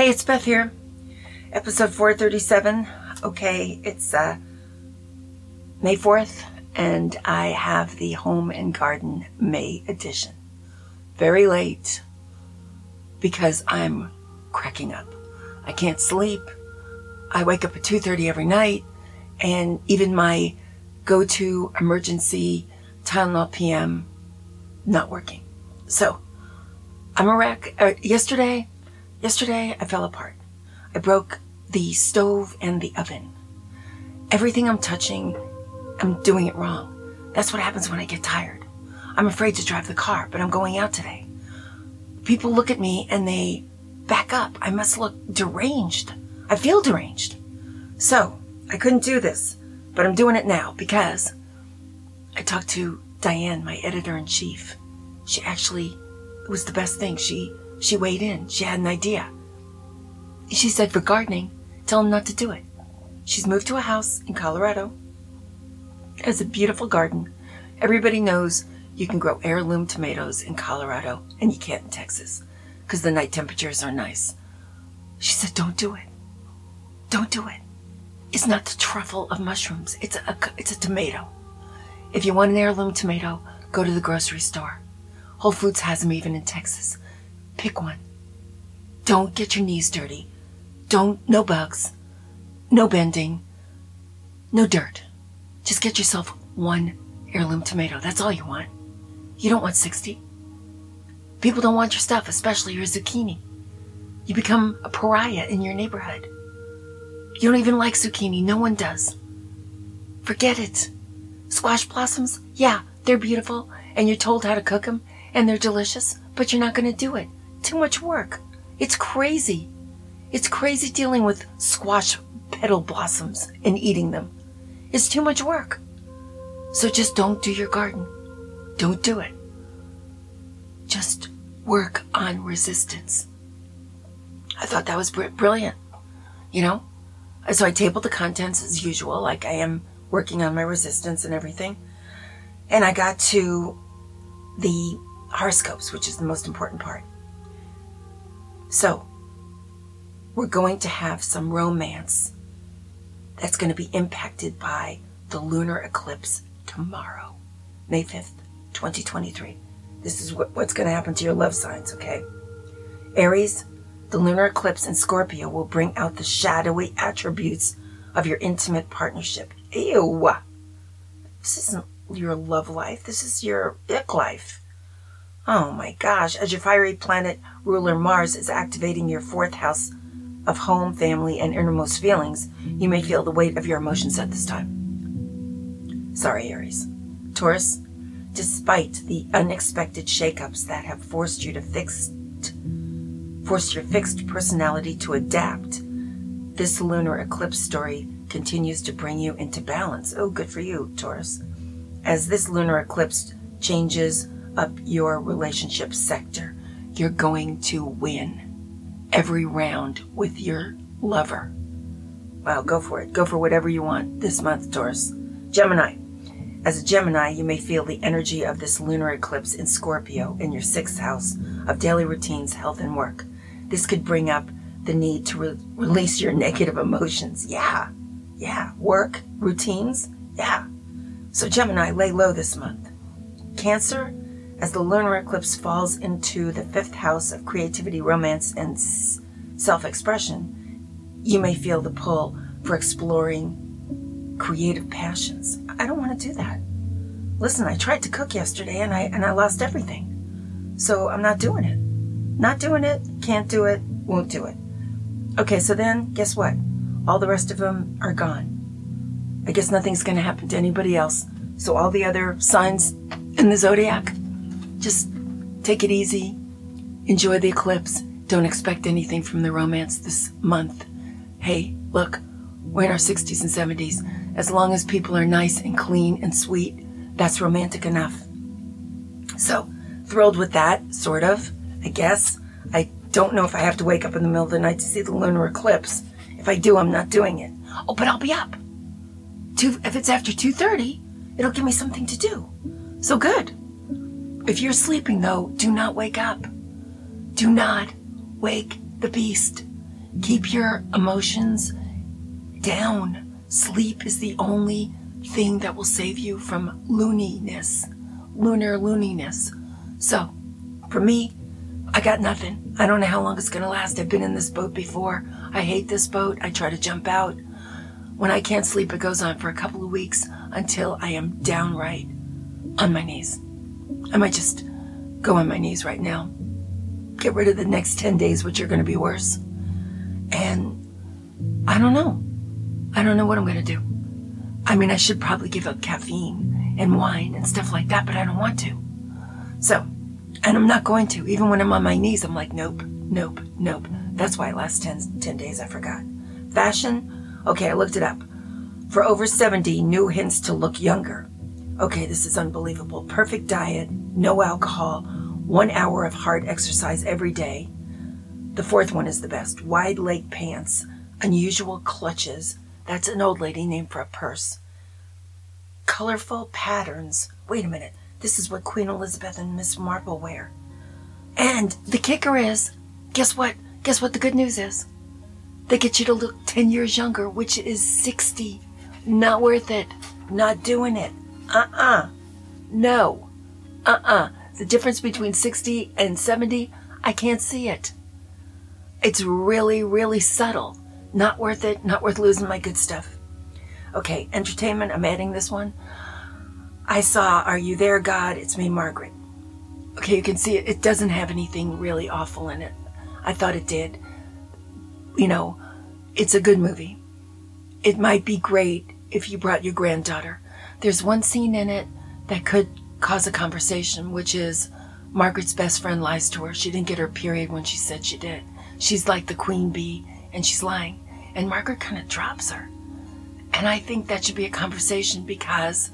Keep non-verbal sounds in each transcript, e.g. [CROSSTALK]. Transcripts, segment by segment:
Hey, it's Beth here. Episode 437. Okay, it's uh, May 4th, and I have the Home and Garden May edition. Very late because I'm cracking up. I can't sleep. I wake up at 2:30 every night, and even my go-to emergency Tylenol PM not working. So, I'm a wreck. Uh, yesterday, yesterday I fell apart. I broke the stove and the oven. Everything I'm touching, I'm doing it wrong. That's what happens when I get tired. I'm afraid to drive the car, but I'm going out today. People look at me and they back up. I must look deranged. I feel deranged. So, I couldn't do this, but I'm doing it now because I talked to Diane, my editor in chief. She actually, was the best thing. She, she weighed in. She had an idea. She said for gardening, tell him not to do it. She's moved to a house in Colorado. It has a beautiful garden. Everybody knows you can grow heirloom tomatoes in Colorado and you can't in Texas because the night temperatures are nice. She said, don't do it. Don't do it. It's not the truffle of mushrooms. It's a, it's a tomato. If you want an heirloom tomato, go to the grocery store. Whole Foods has them even in Texas. Pick one. Don't get your knees dirty. Don't, no bugs, no bending, no dirt. Just get yourself one heirloom tomato. That's all you want. You don't want 60. People don't want your stuff, especially your zucchini. You become a pariah in your neighborhood. You don't even like zucchini. No one does. Forget it. Squash blossoms, yeah, they're beautiful, and you're told how to cook them, and they're delicious, but you're not going to do it. Too much work. It's crazy. It's crazy dealing with squash petal blossoms and eating them. It's too much work. So just don't do your garden. Don't do it. Just work on resistance. I thought that was br- brilliant. You know? So I tabled the contents as usual, like I am working on my resistance and everything. And I got to the horoscopes, which is the most important part. So, we're going to have some romance that's going to be impacted by the lunar eclipse tomorrow, May 5th, 2023. This is what, what's going to happen to your love signs, okay? Aries, the lunar eclipse in Scorpio will bring out the shadowy attributes of your intimate partnership. Ew. This isn't your love life. This is your ick life. Oh my gosh. As your fiery planet ruler Mars is activating your fourth house of home, family, and innermost feelings, you may feel the weight of your emotions at this time. Sorry, Aries. Taurus, despite the unexpected shakeups that have forced you to fix forced your fixed personality to adapt, this lunar eclipse story continues to bring you into balance. Oh, good for you, Taurus. As this lunar eclipse changes up your relationship sector, you're going to win every round with your lover. Wow, go for it. Go for whatever you want this month, Taurus. Gemini. As a Gemini, you may feel the energy of this lunar eclipse in Scorpio in your sixth house of daily routines, health, and work. This could bring up the need to re- release your negative emotions. Yeah, yeah. Work, routines, yeah. So, Gemini, lay low this month. Cancer, as the lunar eclipse falls into the fifth house of creativity, romance, and s- self expression, you may feel the pull for exploring creative passions. I don't want to do that. Listen, I tried to cook yesterday and I and I lost everything. So I'm not doing it. Not doing it, can't do it, won't do it. Okay, so then guess what? All the rest of them are gone. I guess nothing's going to happen to anybody else. So all the other signs in the zodiac, just take it easy. Enjoy the eclipse. Don't expect anything from the romance this month. Hey, look, we're in our 60s and 70s. As long as people are nice and clean and sweet, that's romantic enough. So, thrilled with that, sort of, I guess. I don't know if I have to wake up in the middle of the night to see the lunar eclipse. If I do, I'm not doing it. Oh, but I'll be up. Two, if it's after 2.30, it'll give me something to do. So good. If you're sleeping, though, do not wake up. Do not wake the beast. Keep your emotions down. Sleep is the only thing that will save you from looniness, lunar looniness. So, for me, I got nothing. I don't know how long it's going to last. I've been in this boat before. I hate this boat. I try to jump out. When I can't sleep, it goes on for a couple of weeks until I am downright on my knees. I might just go on my knees right now. Get rid of the next 10 days, which are going to be worse. And I don't know. I don't know what I'm going to do. I mean, I should probably give up caffeine and wine and stuff like that, but I don't want to. So, and I'm not going to. Even when I'm on my knees, I'm like, nope, nope, nope. That's why it lasts 10, 10 days. I forgot. Fashion? Okay, I looked it up. For over 70, new hints to look younger. Okay, this is unbelievable. Perfect diet, no alcohol, one hour of hard exercise every day. The fourth one is the best. Wide leg pants, unusual clutches. That's an old lady name for a purse. Colorful patterns. Wait a minute. This is what Queen Elizabeth and Miss Marple wear. And the kicker is, guess what? Guess what the good news is? They get you to look 10 years younger, which is 60. Not worth it. Not doing it. Uh uh-uh. uh No. Uh uh-uh. uh. The difference between 60 and 70, I can't see it. It's really, really subtle. Not worth it. Not worth losing my good stuff. Okay, entertainment. I'm adding this one. I saw Are You There, God? It's me, Margaret. Okay, you can see it. It doesn't have anything really awful in it. I thought it did. You know, it's a good movie. It might be great if you brought your granddaughter. There's one scene in it that could cause a conversation, which is Margaret's best friend lies to her. She didn't get her period when she said she did. She's like the queen bee, and she's lying. And Margaret kind of drops her. And I think that should be a conversation because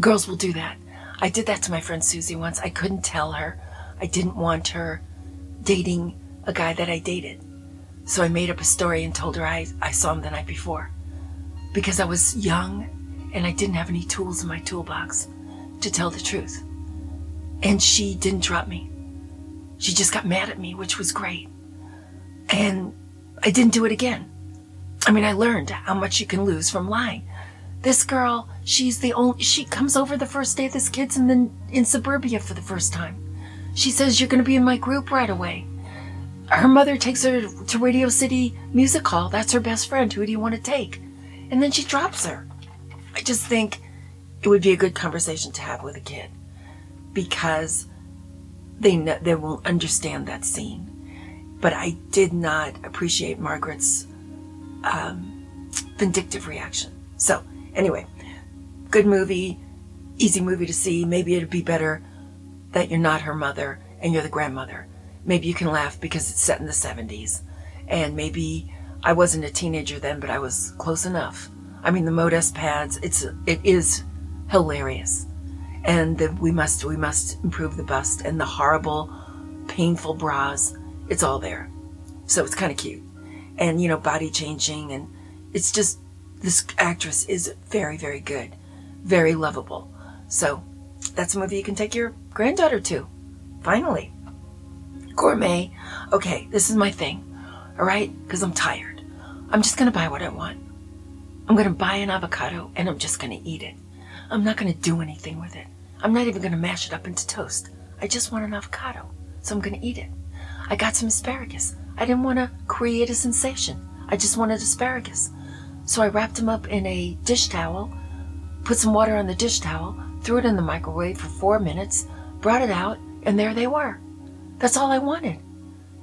Girls will do that. I did that to my friend Susie once. I couldn't tell her. I didn't want her dating a guy that I dated. So I made up a story and told her I, I saw him the night before. Because I was young and I didn't have any tools in my toolbox to tell the truth. And she didn't drop me. She just got mad at me, which was great. And I didn't do it again. I mean, I learned how much you can lose from lying. This girl, she's the only, she comes over the first day this kid's in the, in suburbia for the first time. She says, you're going to be in my group right away. Her mother takes her to Radio City Music Hall. That's her best friend. Who do you want to take? And then she drops her. I just think it would be a good conversation to have with a kid because they know, they will understand that scene. But I did not appreciate Margaret's um, vindictive reaction. So Anyway, good movie, easy movie to see. Maybe it'd be better that you're not her mother and you're the grandmother. Maybe you can laugh because it's set in the 70s. And maybe I wasn't a teenager then, but I was close enough. I mean, the Modess pads, it's, it is hilarious. And the, we must, we must improve the bust and the horrible, painful bras. It's all there. So it's kind of cute. And, you know, body changing and it's just this actress is very, very good, very lovable. So that's a movie you can take your granddaughter to. Finally. Gourmet. Okay, this is my thing. All right? Because I'm tired. I'm just to buy what I want. I'm going to buy an avocado and I'm just going to eat it. I'm not going to do anything with it. I'm not even going to mash it up into toast. I just want an avocado. So I'm going to eat it. I got some asparagus. I didn't want to create a sensation. I just wanted asparagus. So I wrapped them up in a dish towel, put some water on the dish towel, threw it in the microwave for four minutes, brought it out, and there they were. That's all I wanted.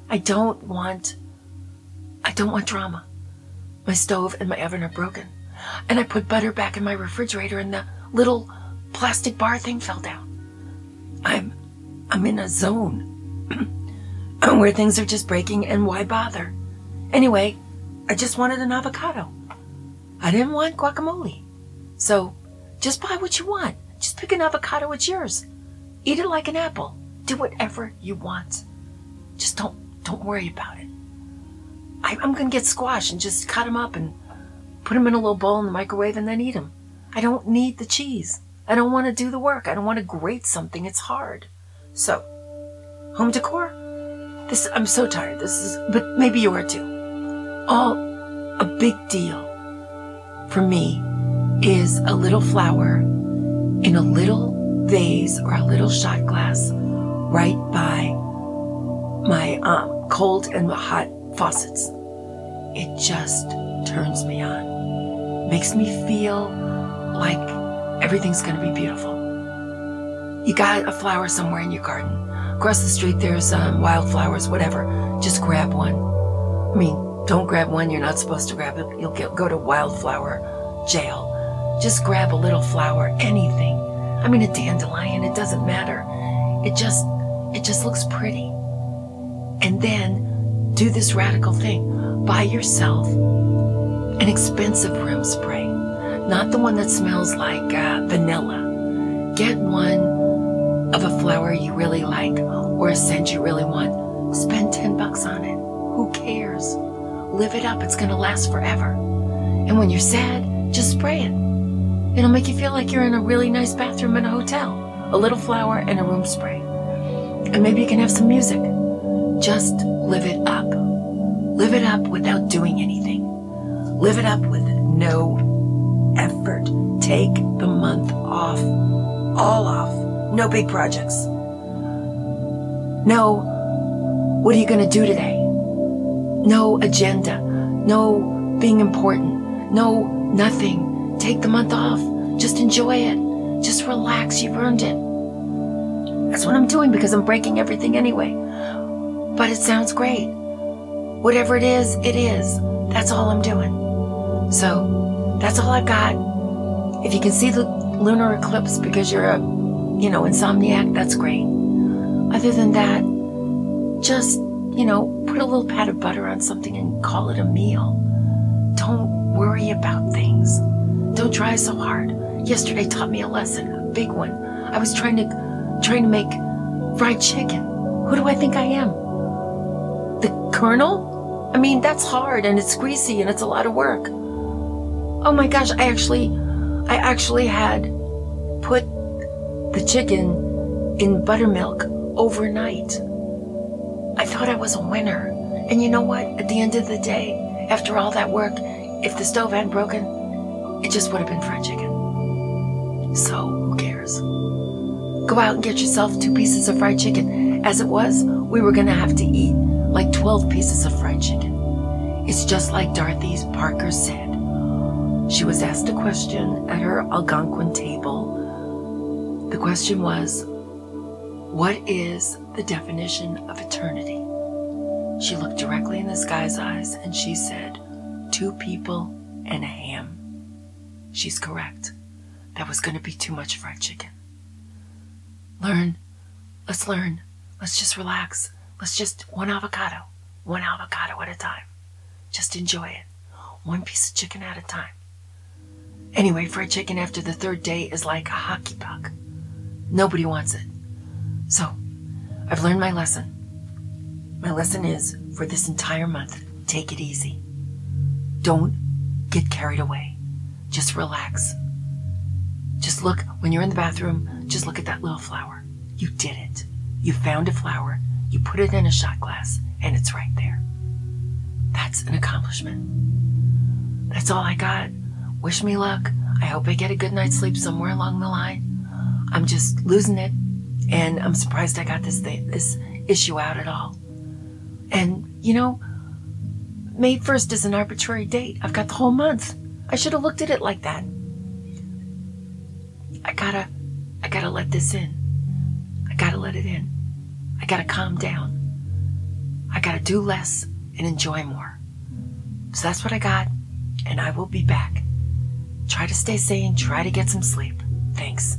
I don't want, I don't want drama. My stove and my oven are broken. And I put butter back in my refrigerator and the little plastic bar thing fell down. I'm, I'm in a zone [CLEARS THROAT] where things are just breaking and why bother? Anyway, I just wanted an avocado. I didn't want guacamole. So just buy what you want. Just pick an avocado, it's yours. Eat it like an apple. Do whatever you want. Just don't don't worry about it. I, am gonna get squash and just cut them up and put them in a little bowl in the microwave and then eat them. I don't need the cheese. I don't want to do the work. I don't want to grate something. It's hard. So, home decor. This I'm so tired. This is, but maybe you are too. all a big deal for me is a little flower in a little vase or a little shot glass right by my um, cold and hot faucets. It just turns me on, makes me feel like everything's going to be beautiful. You got a flower somewhere in your garden. Across the street, there's um, wildflowers, whatever. Just grab one. I mean, don't grab one you're not supposed to grab it. You'll get, go to wildflower jail. Just grab a little flower, anything. I mean, a dandelion, it doesn't matter. It just, it just looks pretty. And then do this radical thing. Buy yourself an expensive room spray, not the one that smells like uh, vanilla. Get one of a flower you really like or a scent you really want, spend 10 bucks on it. Who cares? Live it up. It's going to last forever. And when you're sad, just spray it. It'll make you feel like you're in a really nice bathroom in a hotel. A little flower and a room spray. And maybe you can have some music. Just live it up. Live it up without doing anything. Live it up with no effort. Take the month off. All off no big projects. No, what are you going to do today? No agenda. No being important. No nothing. Take the month off. Just enjoy it. Just relax. You've earned it. That's what I'm doing because I'm breaking everything anyway. But it sounds great. Whatever it is, it is. That's all I'm doing. So that's all I've got. If you can see the lunar eclipse because you're a you know, insomniac, that's great. Other than that, just, you know, put a little pat of butter on something and call it a meal. Don't worry about things. Don't try so hard. Yesterday taught me a lesson, a big one. I was trying to trying to make fried chicken. Who do I think I am? The colonel? I mean, that's hard and it's greasy and it's a lot of work. Oh my gosh, I actually I actually had put the chicken in buttermilk overnight. I thought I was a winner. And you know what? At the end of the day, after all that work, if the stove hadn't broken, it just would have been fried chicken. So, who cares? Go out and get yourself two pieces of fried chicken. As it was, we were going to have to eat like 12 pieces of fried chicken. It's just like Dorothy Parker said. She was asked a question at her Algonquin table the question was, What is the definition of eternity? She looked directly in this guy's eyes and she said, Two people and a ham. She's correct. That was going to be too much fried chicken. Learn. Let's learn. Let's just relax. Let's just one avocado, one avocado at a time. Just enjoy it. One piece of chicken at a time. Anyway, fried chicken after the third day is like a hockey puck. Nobody wants it. So, I've learned my lesson. My lesson is for this entire month, take it easy. Don't get carried away. Just relax. Just look, when you're in the bathroom, just look at that little flower. You did it. You found a flower, you put it in a shot glass, and it's right there. That's an accomplishment. That's all I got. Wish me luck. I hope I get a good night's sleep somewhere along the line. I'm just losing it. And I'm surprised I got this this issue out at all. And, you know, May 1st is an arbitrary date. I've got the whole month. I should have looked at it like that. I gotta, I gotta let this in. I gotta let it in. I gotta calm down. I gotta do less and enjoy more. So that's what I got, and I will be back. Try to stay sane, try to get some sleep. Thanks.